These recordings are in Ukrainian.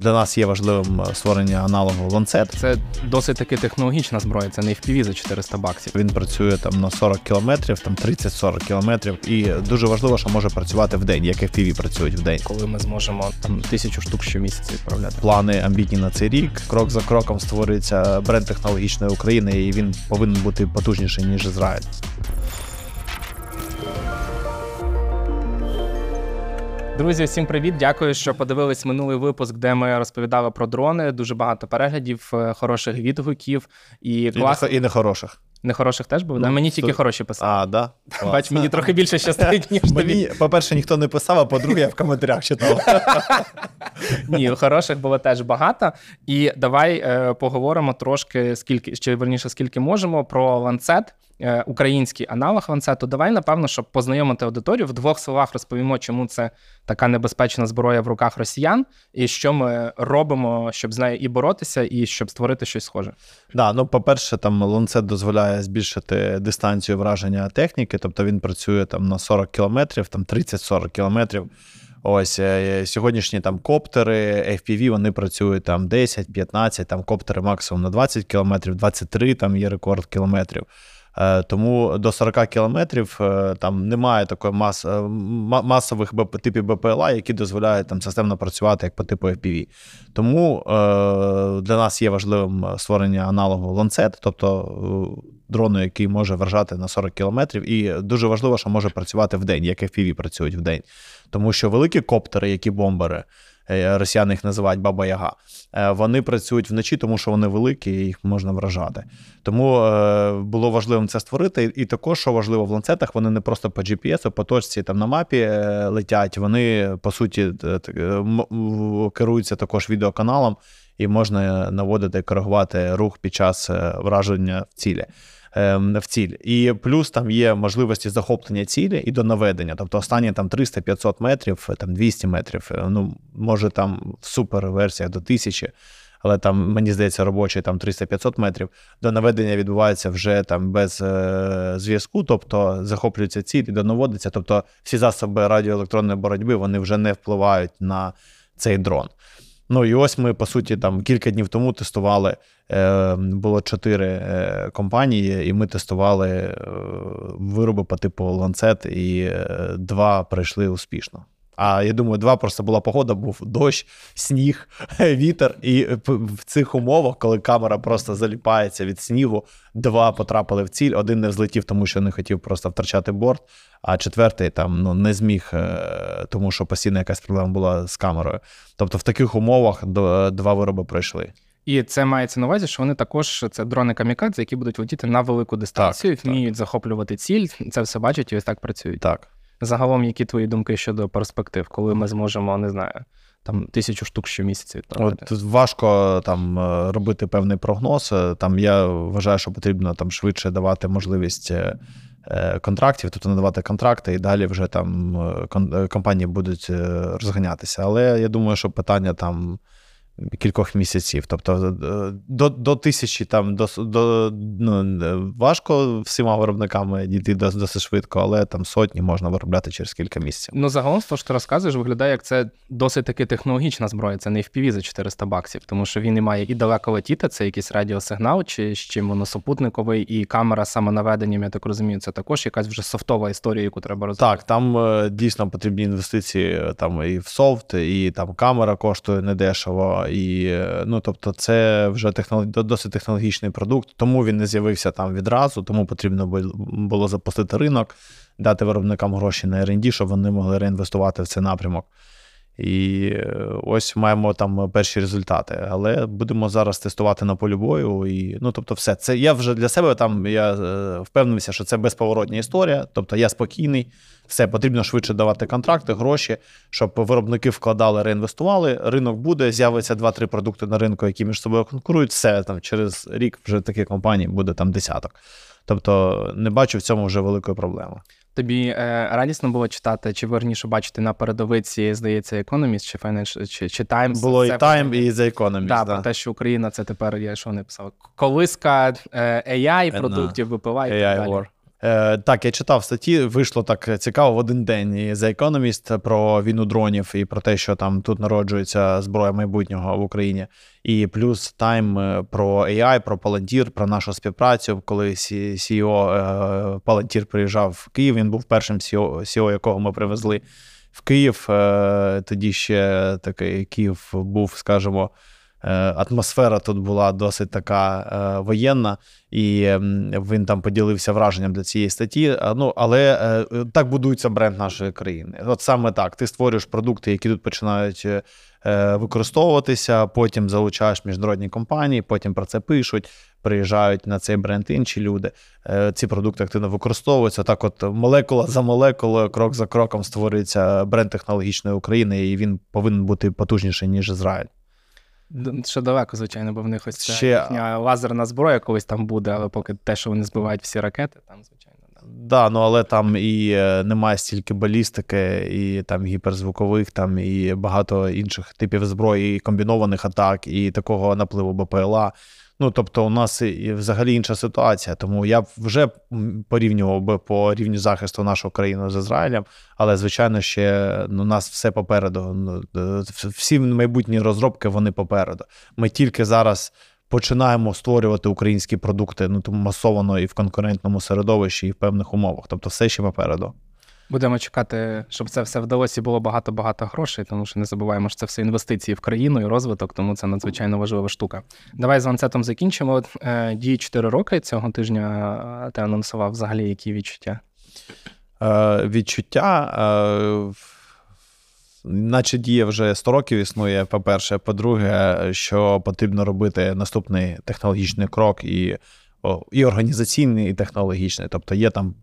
Для нас є важливим е, створення аналогу ланцет. Це досить таки технологічна зброя, це не FPV за 400 баксів. Він працює там на 40 кілометрів, там 30-40 кілометрів, і дуже важливо, що може працювати в день, як FPV працюють в день. Коли ми зможемо там тисячу штук щомісяця відправляти. Плани амбітні на цей рік. Крок за кроком створюється бренд технологічної України, і він повинен бути потужніший ніж Ізраїль. Друзі, всім привіт! Дякую, що подивились минулий випуск, де ми розповідали про дрони. Дуже багато переглядів, е, хороших відгуків і клас... і нехороших. Нехороших теж був? Ну, мені сто... тільки хороші писали. А, да? Бач, мені трохи більше щастить, ніж мені. По-перше, ніхто не писав, а по-друге, я в коментарях читав. Ні, хороших було теж багато. І давай е, поговоримо трошки, скільки, чи верніше, скільки можемо, про ланцет. Е, український аналог ланцету. Давай, напевно, щоб познайомити аудиторію, в двох словах розповімо, чому це така небезпечна зброя в руках росіян, і що ми робимо, щоб з нею і боротися, і щоб створити щось схоже. Да, ну по-перше, там ланцет дозволяє збільшити дистанцію враження техніки, тобто він працює там на 40 кілометрів, там 30-40 кілометрів. Ось е, сьогоднішні там коптери, FPV, вони працюють там 10-15, там коптери максимум на 20 кілометрів, 23 там є рекорд кілометрів. Е, тому до 40 кілометрів е, там немає такої мас, е, масових типів БПЛА, які дозволяють там системно працювати як по типу FPV. Тому для нас є важливим створення аналогу ланцет, тобто дрону, який може вражати на 40 кілометрів, і дуже важливо, що може працювати в день, як FPV працюють в день. Тому що великі коптери, які бомбери. Е, росіяни їх називають Баба Яга. Е, вони працюють вночі, тому що вони великі, і їх можна вражати. Тому е, було важливим це створити. І також, що важливо в ланцетах, вони не просто по GPS, по точці там на мапі летять. Вони по суті керуються також відеоканалом, і можна наводити коригувати рух під час враження в цілі. Ем, в ціль. І плюс там є можливості захоплення цілі і до наведення. Тобто останні там 300-500 метрів, там 200 метрів, е, ну може там в суперверсіях до 1000, але там, мені здається, робочий там 300-500 метрів. До наведення відбувається вже там без е, зв'язку, тобто захоплюється ціль і донаводиться. Тобто всі засоби радіоелектронної боротьби вони вже не впливають на цей дрон. Ну і ось ми, по суті, там кілька днів тому тестували. Е, було чотири е, компанії, і ми тестували е, вироби по типу ланцет, і два пройшли успішно. А я думаю, два просто була погода, був дощ, сніг, вітер. І в цих умовах, коли камера просто заліпається від снігу, два потрапили в ціль. Один не взлетів, тому що не хотів просто втрачати борт, а четвертий там ну, не зміг, е, тому що постійно якась проблема була з камерою. Тобто, в таких умовах два вироби пройшли. І це мається на увазі, що вони також це дрони камікадзе, які будуть летіти на велику дистанцію, так, вміють так. захоплювати ціль. Це все бачать і ось так працюють. Так. Загалом, які твої думки щодо перспектив, коли ми зможемо, не знаю, там тисячу штук щомісяця От Тут важко там е, робити певний прогноз. Е, там я вважаю, що потрібно там швидше давати можливість е, контрактів, тобто надавати контракти, і далі вже там компанії будуть розганятися. Але я думаю, що питання там кількох місяців. Тобто е, до до тисячі там до, до ну, важко всіма виробниками дійти досить швидко, але там сотні можна виробляти через кілька місяців. Ну загалом, то, що ти розказуєш, виглядає, як це досить таки технологічна зброя. Це не FPV за 400 баксів, тому що він і має і далеко летіти, це якийсь радіосигнал, чи ще моносопутниковий, і камера самонаведенням, я так розумію, це також якась вже софтова історія, яку треба розвивати. Так, там е, дійсно потрібні інвестиції е, там і в софт, і там камера коштує недешево. І е, ну, тобто, це вже технолог... досить технологічний продукт, тому він не з'явився там відразу, тому потрібно було запустити ринок, дати виробникам гроші на R&D, щоб вони могли реінвестувати в цей напрямок. І е, ось маємо там перші результати. Але будемо зараз тестувати на полі бою. І, ну, тобто, все. Це я вже для себе там я е, впевнився, що це безповоротня історія. Тобто я спокійний, все потрібно швидше давати контракти, гроші, щоб виробники вкладали, реінвестували. Ринок буде, з'явиться 2-3 продукти на ринку, які між собою конкурують. Все там через рік вже таких компаній буде там десяток. Тобто не бачу в цьому вже великої проблеми. Тобі е, радісно було читати, чи верніше бачити на передовиці, здається, Economist, чи Financial, чи, чи Times? Було це, і Time, і The Economist. Да, да. Про те, що Україна це тепер, я що не писав, колиска е, AI продуктів, випиває. AI War. Е, Так, я читав статті, вийшло так цікаво в один день і The Economist про війну дронів і про те, що там тут народжується зброя майбутнього в Україні. І плюс Time про AI, про Palantir, про нашу співпрацю. Коли CEO е, Palantir приїжджав в Київ, він був першим CEO, CEO якого ми привезли в Київ. Е, тоді ще такий Київ був, скажімо. Е, атмосфера тут була досить така е, воєнна, і він там поділився враженням для цієї статті. Ну але е, так будується бренд нашої країни. От саме так: ти створюєш продукти, які тут починають використовуватися. Потім залучаєш міжнародні компанії, потім про це пишуть. Приїжджають на цей бренд інші люди. Ці продукти активно використовуються. Так, от молекула за молекулою, крок за кроком створюється бренд технологічної України, і він повинен бути потужніший ніж Ізраїль. Ще далеко, звичайно, бо в них ось ця Ще... їхня лазерна зброя колись там буде, але поки те, що вони збивають всі ракети, там, звичайно. Так, да, ну але там і е, немає стільки балістики, і там гіперзвукових, там і багато інших типів зброї, і комбінованих атак, і такого напливу БПЛА. Ну, тобто, у нас і взагалі інша ситуація. Тому я вже порівнював би по рівню захисту нашої країни з Ізраїлем, але звичайно, ще ну, у нас все попереду. Ну, всі майбутні розробки вони попереду. Ми тільки зараз. Починаємо створювати українські продукти ну тому масовано і в конкурентному середовищі, і в певних умовах. Тобто, все ще попереду. Будемо чекати, щоб це все вдалося і було багато-багато грошей, тому що не забуваємо, що це все інвестиції в країну і розвиток, тому це надзвичайно важлива штука. Давай з ланцетом закінчимо. Е, дії 4 роки цього тижня е, ти анонсував взагалі які відчуття? Е, Відчуття. Е, Наче дія вже 100 років існує. По-перше, по-друге, що потрібно робити наступний технологічний крок, і і організаційний, і технологічний. Тобто є там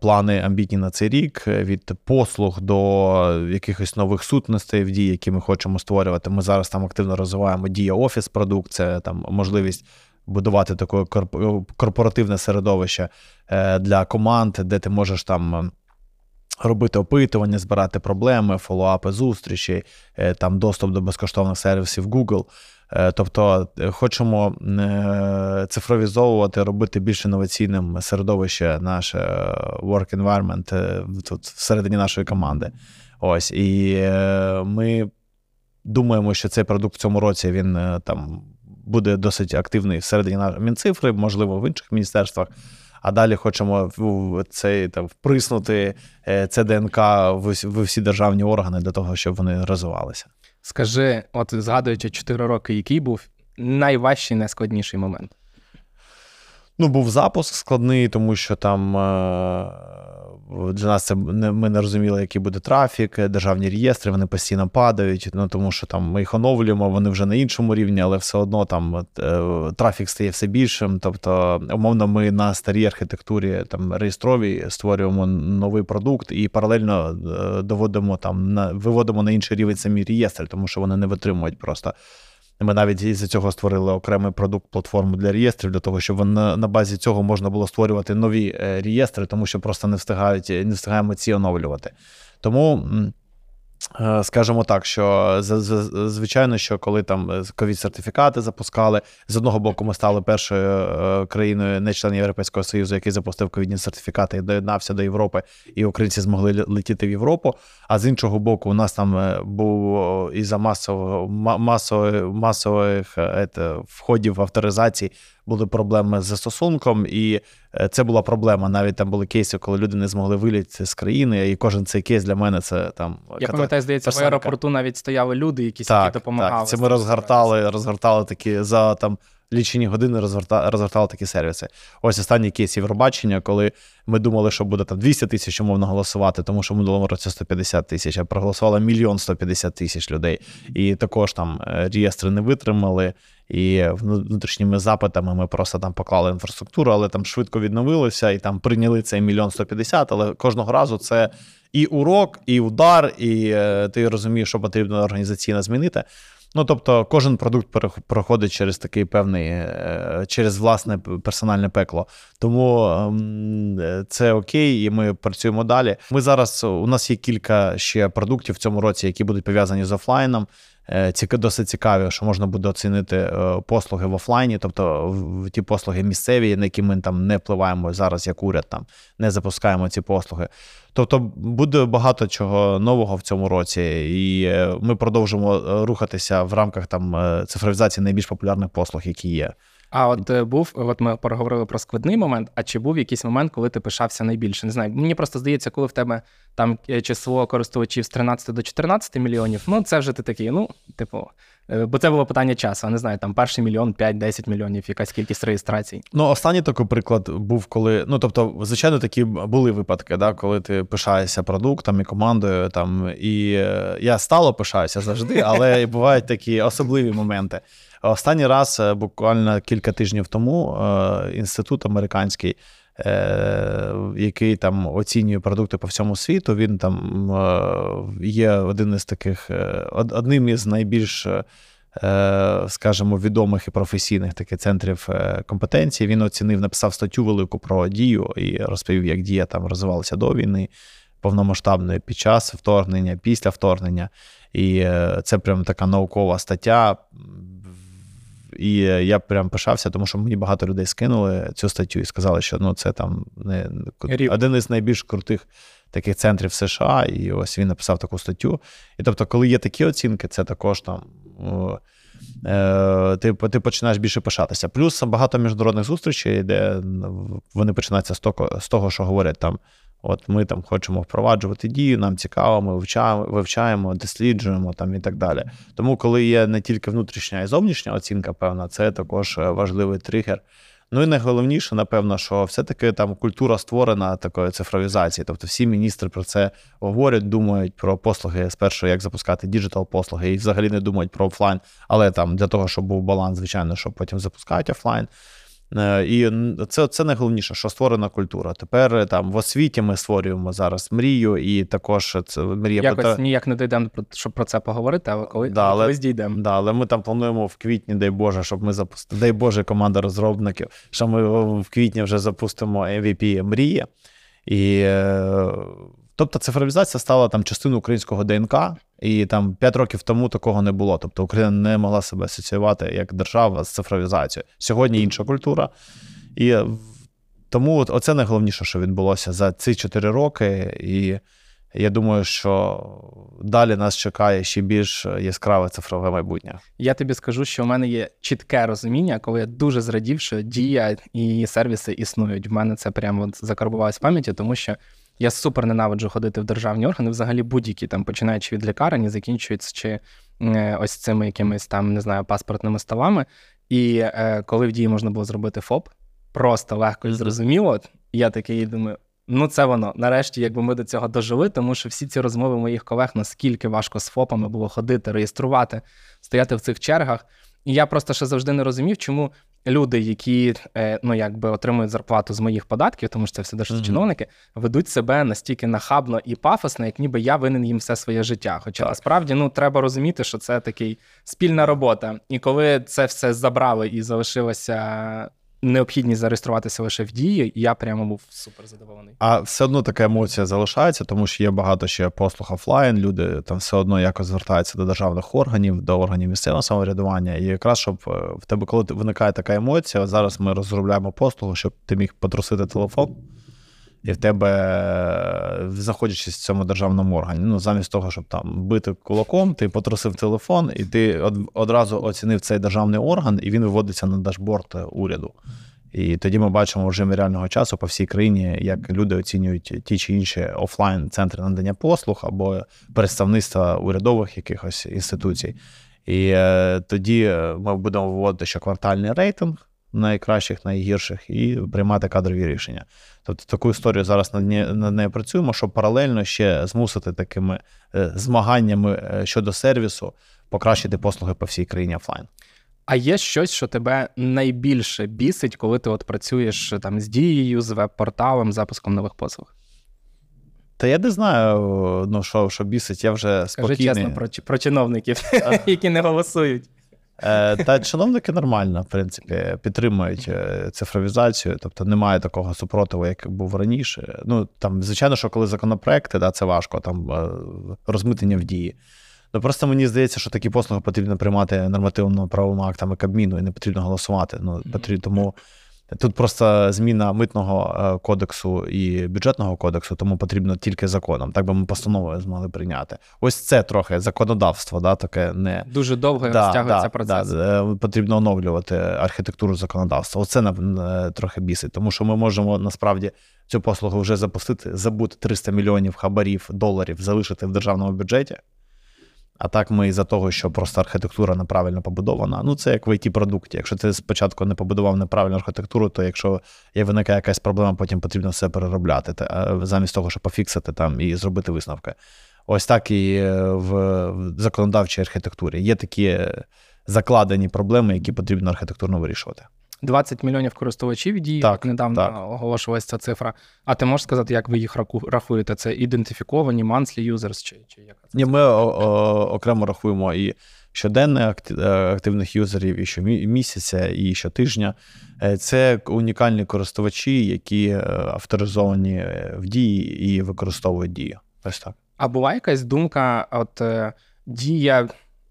плани амбітні на цей рік від послуг до якихось нових сутностей в дії, які ми хочемо створювати. Ми зараз там активно розвиваємо дія офіс продукт, це там можливість. Будувати таке корпоративне середовище е, для команд, де ти можеш там робити опитування, збирати проблеми, фоллоуапи зустрічі, е, там доступ до безкоштовних сервісів Google. Е, тобто е, хочемо е, цифровізовувати, робити більш інноваційним середовище, наше work environment тут всередині нашої команди. Ось і ми думаємо, що цей продукт в цьому році він там буде досить активний всередині Мінцифри, можливо, в інших міністерствах. А далі хочемо цей там вприснути це ДНК в всі державні органи для того, щоб вони розвивалися. Скажи, от згадуючи 4 роки, який був найважчий, найскладніший момент? Ну, був запуск складний, тому що там е, для нас це ми не розуміли, який буде трафік, державні реєстри, вони постійно падають. Ну тому що там ми їх оновлюємо, вони вже на іншому рівні, але все одно там е, трафік стає все більшим. Тобто, умовно, ми на старій архітектурі там реєстровій створюємо новий продукт і паралельно е, доводимо там на виводимо на інший рівень самі реєстри, тому що вони не витримують просто. Ми навіть із цього створили окремий продукт, платформу для реєстрів, для того, щоб на, на базі цього можна було створювати нові е, реєстри, тому що просто не встигають, не встигаємо ці оновлювати. Тому скажімо так, що звичайно, що коли там е, ковід сертифікати запускали, з одного боку, ми стали першою е, країною, не членом Європейського Союзу, який запустив ковідні сертифікати і доєднався до Європи, і українці змогли летіти в Європу. А з іншого боку, у нас там був із за масових масових входів авторизації були проблеми з застосунком, і е, це була проблема. Навіть там були кейси, коли люди не змогли виліти з країни. І кожен цей кейс для мене це там я пам'ятаю, здається, в аеропорту навіть стояли люди, якісь так, які допомагали. Так, Це ми розгортали, розгортали такі за там лічені години розгортали, розгортали такі сервіси. Ось останній кейс Євробачення, коли ми думали, що буде там 200 тисяч умовно голосувати, тому що в минулому році 150 тисяч, а проголосувало мільйон 150 тисяч людей. І також там е, реєстри не витримали. І внутрішніми запитами ми просто там поклали інфраструктуру, але там швидко відновилося і там прийняли цей мільйон 150, але кожного разу це і урок, і удар, і е, ти розумієш, що потрібно організаційно змінити. Ну, тобто, кожен продукт проходить через такий певний, е, через власне персональне пекло. Тому ем, це окей, і ми працюємо далі. Ми зараз у нас є кілька ще продуктів в цьому році, які будуть пов'язані з офлайном. Досить цікаві, що можна буде оцінити послуги в офлайні, тобто в ті послуги місцеві, на які ми там не впливаємо зараз, як уряд там не запускаємо ці послуги. Тобто буде багато чого нового в цьому році, і ми продовжимо рухатися в рамках там цифровізації найбільш популярних послуг, які є. А от е, був, от ми переговорили про складний момент. А чи був якийсь момент, коли ти пишався найбільше? Не знаю. Мені просто здається, коли в тебе там е, число користувачів з 13 до 14 мільйонів, ну це вже ти такий, ну, типу. Е, бо це було питання часу, а не знаю, там перший мільйон, 5-10 мільйонів, якась кількість реєстрацій. Ну, останній такий приклад був, коли. Ну, тобто, звичайно, такі були випадки, да, коли ти пишаєшся продуктом і командою. там, І я стало пишаюся завжди, але бувають такі особливі моменти. Останній раз, е, буквально кілька тижнів тому, е, інститут американський, е, який там оцінює продукти по всьому світу, він там є один із таких, одним із найбільш. Скажімо, відомих і професійних таких центрів компетенції. Він оцінив, написав статтю велику про дію і розповів, як дія там розвивалася до війни, повномасштабної під час вторгнення, після вторгнення. І це прям така наукова стаття. І я прям пишався, тому що мені багато людей скинули цю статтю і сказали, що ну це там не один із найбільш крутих таких центрів США. І ось він написав таку статтю. І тобто, коли є такі оцінки, це також там. Е, ти ти починаєш більше пишатися. Плюс багато міжнародних зустрічей, де вони починаються з того, що говорять там. От ми там хочемо впроваджувати дію, нам цікаво, ми вивчаємо, вивчаємо, досліджуємо там і так далі. Тому, коли є не тільки внутрішня а й зовнішня оцінка, певна, це також е, важливий тригер. Ну і найголовніше, напевно, що все-таки там культура створена такої цифровізації. Тобто всі міністри про це говорять, думають про послуги спершу, як запускати діджитал послуги, і взагалі не думають про офлайн. Але там для того, щоб був баланс, звичайно, щоб потім запускати офлайн. Е, і це це найголовніше, що створена культура. Тепер е, там в освіті ми створюємо зараз мрію, і також це мрія Якось про... ніяк не дійдемо, щоб про це поговорити, але коли да, але, дійдемо. Да, але ми там плануємо в квітні, дай Боже, щоб ми запустили. Дай Боже, команда розробників, що ми в квітні вже запустимо MVP мрії. І е, тобто цифровізація стала там частиною українського ДНК. І там 5 років тому такого не було. Тобто Україна не могла себе асоціювати як держава з цифровізацією. Сьогодні інша культура. І тому оце найголовніше, що відбулося за ці 4 роки. І я думаю, що далі нас чекає ще більш яскраве цифрове майбутнє. Я тобі скажу, що в мене є чітке розуміння, коли я дуже зрадів, що дія і сервіси існують. В мене це прямо закарбувалось в пам'яті, тому що. Я супер ненавиджу ходити в державні органи, взагалі будь-які там, починаючи від лікарень, закінчуються чи е, ось цими якимись там, не знаю, паспортними столами. І е, коли в дії можна було зробити ФОП, просто легко і зрозуміло. Я такий думаю, ну це воно. Нарешті, якби ми до цього дожили, тому що всі ці розмови моїх колег, наскільки важко з ФОПами було ходити, реєструвати, стояти в цих чергах. І я просто ще завжди не розумів, чому люди, які е, ну якби отримують зарплату з моїх податків, тому що це все дуже mm-hmm. ведуть себе настільки нахабно і пафосно, як ніби я винен їм все своє життя. Хоча так. насправді ну треба розуміти, що це такий спільна робота. І коли це все забрали і залишилося необхідність зареєструватися лише в дії, і я прямо був супер задоволений. А все одно така емоція залишається, тому що є багато ще послуг офлайн. Люди там все одно якось звертаються до державних органів, до органів місцевого самоврядування. І якраз щоб е, в тебе, коли виникає така емоція, зараз ми розробляємо послугу, щоб ти міг потрусити телефон і в тебе, е, знаходячись в цьому державному органі, ну замість того, щоб там бити кулаком, ти потрусив телефон, і ти одразу оцінив цей державний орган, і він виводиться на дашборд уряду. І тоді ми бачимо в режимі реального часу по всій країні, як люди оцінюють ті чи інші офлайн-центри надання послуг або представництва урядових якихось інституцій. І е, тоді е, ми будемо виводити ще квартальний рейтинг найкращих, найгірших, і приймати кадрові рішення. Тобто таку історію зараз над нею, над нею працюємо, щоб паралельно ще змусити такими е, змаганнями е, щодо сервісу покращити послуги по всій країні офлайн. А є щось, що тебе найбільше бісить, коли ти от працюєш там з дією, з веб-порталом, запуском нових послуг? Та я не знаю, ну що що бісить, я вже спокійний. Скажи чесно про про чиновників, які не голосують. Е, та чиновники нормально, в принципі, підтримують е, цифровізацію, тобто немає такого супротиву, як був раніше. Ну там, звичайно, що коли законопроекти, да, це важко, там е, розмитнення в дії. Ну просто мені здається, що такі послуги потрібно приймати нормативно-правовими актами Кабміну і не потрібно голосувати. Ну, потрібно, тому тут просто зміна митного е, кодексу і бюджетного кодексу, тому потрібно тільки законом. Так би ми постановою змогли прийняти. Ось це трохи законодавство, да, таке не. Дуже довго розтягується процес. Да, е, потрібно оновлювати архітектуру законодавства. Оце нам е, трохи бісить, тому що ми можемо насправді цю послугу вже запустити, забути 300 мільйонів хабарів доларів, залишити в державному бюджеті. А так ми із-за того, що просто архітектура неправильно побудована. Ну, це як в it продукті Якщо ти спочатку не побудував неправильну архітектуру, то якщо є виникає якась проблема, потім потрібно все переробляти, замість того, щоб пофіксити там і зробити висновки. Ось так і е, в законодавчій архітектурі. Є такі закладені проблеми, які потрібно архітектурно вирішувати. 20 мільйонів користувачів дії, так, недавно так. оголошувалася ця цифра. А ти можеш сказати, як ви їх рахуєте? Це ідентифіковані monthly users чи чи як Ні, Ми о, о, окремо рахуємо і щоденних е, активних юзерів, і щомісяця, і щотижня. Е, це унікальні користувачі, які е, авторизовані в дії і використовують дію. Ось так. А була якась думка, от дія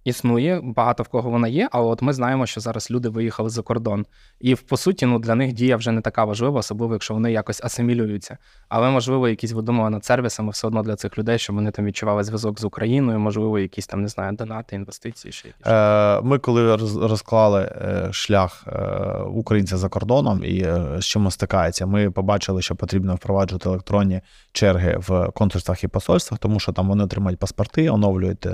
існує, багато в кого вона є, але от ми знаємо, що зараз люди виїхали за кордон. І по суті, ну для них дія вже не така важлива, особливо якщо вони якось асимілюються. Але можливо, якісь видумали над сервісами все одно для цих людей, щоб вони там відчували зв'язок з Україною, можливо, якісь там не знаю, донати, інвестиції. Ще якісь. Е, Ми коли розклали е, шлях е, українця за кордоном і з чим стикається, ми побачили, що потрібно впроваджувати електронні черги в консульствах і посольствах, тому що там вони отримають паспорти, оновлюють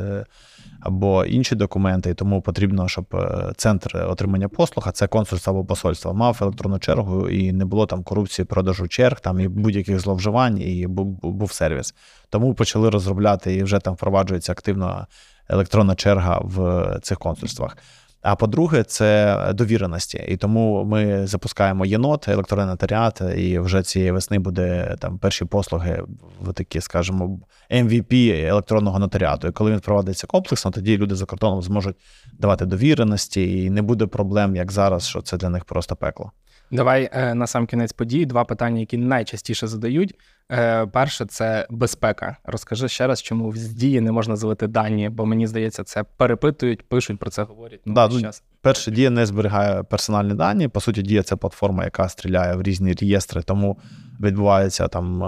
або інші документи, і тому потрібно, щоб е, центр отримання послуг, а це консульство або посольство, мав електронну чергу і не було там корупції, продажу черг, там і будь-яких зловживань, і був, був сервіс. Тому почали розробляти і вже там впроваджується активно електронна черга в цих консульствах. А по-друге, це довіреності. І тому ми запускаємо єнот, електронний нотаріат, і вже цієї весни буде там перші послуги в такі, скажімо, MVP електронного нотаріату. І коли він впровадиться комплексно, тоді люди за кордоном зможуть давати довіреності, і не буде проблем, як зараз, що це для них просто пекло. Давай е, на сам кінець події два питання, які найчастіше задають. Е, перше це безпека. Розкажи ще раз, чому в дії не можна залити дані, бо мені здається, це перепитують, пишуть про це говорять. Ну, да, ну, Перше, дія не зберігає персональні дані. По суті, дія це платформа, яка стріляє в різні реєстри, тому відбувається там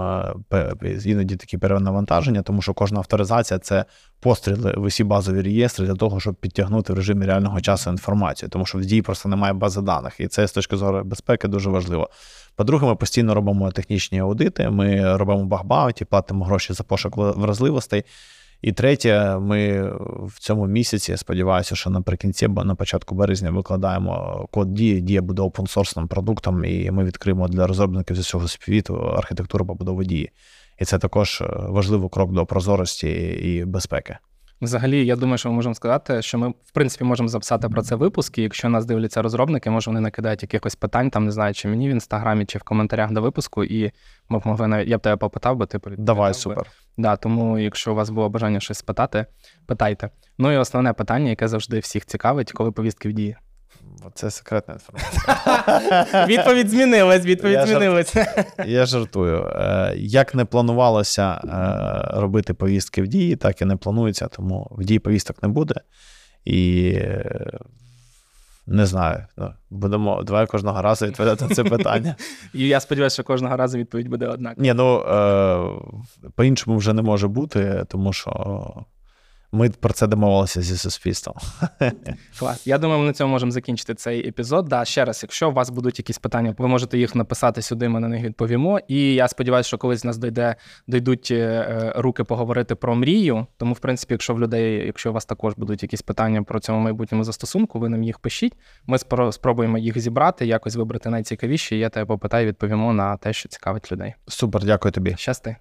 е, іноді такі перенавантаження, тому що кожна авторизація це постріли в усі базові реєстри для того, щоб підтягнути в режимі реального часу інформацію, тому що в дії просто немає бази даних, і це з точки зору безпеки дуже важливо. По-друге, ми постійно робимо технічні аудити, ми робимо багбауті, платимо гроші за пошук вразливостей. І третє, ми в цьому місяці, я сподіваюся, що наприкінці, або на початку березня викладаємо код дії. Дія буде опенсорсним продуктом, і ми відкриємо для розробників з усього світу архітектуру побудови дії. І це також важливий крок до прозорості і безпеки. Взагалі, я думаю, що ми можемо сказати, що ми, в принципі, можемо записати про це випуски. Якщо нас дивляться розробники, може вони накидають якихось питань, там не знаю, чи мені в інстаграмі, чи в коментарях до випуску, і ми б могли навіть я б тебе попитав, бо ти Давай, супер. Да, Тому, якщо у вас було бажання щось спитати, питайте. Ну і основне питання, яке завжди всіх цікавить, коли повістки в дії. Це секретна інформація. Відповідь змінилась, відповідь я змінилась. Я жартую. Е, як не планувалося е, робити повістки в дії, так і не планується, тому в дії повісток не буде. І е, не знаю. Ну, будемо давай кожного разу відповідати на це питання. І я сподіваюся, що кожного разу відповідь буде однакова. Ні, ну по-іншому вже не може бути, тому що. Ми про це домовилися зі суспільством. Клас. Я думаю, ми на цьому можемо закінчити цей епізод. Да, ще раз, якщо у вас будуть якісь питання, ви можете їх написати сюди, ми на них відповімо. І я сподіваюся, що колись нас дойде, дійдуть е, руки поговорити про мрію. Тому, в принципі, якщо в людей, якщо у вас також будуть якісь питання про цьому майбутньому застосунку, ви нам їх пишіть. Ми спробуємо їх зібрати, якось вибрати найцікавіші. і Я тебе попитаю, відповімо на те, що цікавить людей. Супер, дякую тобі. Щасти.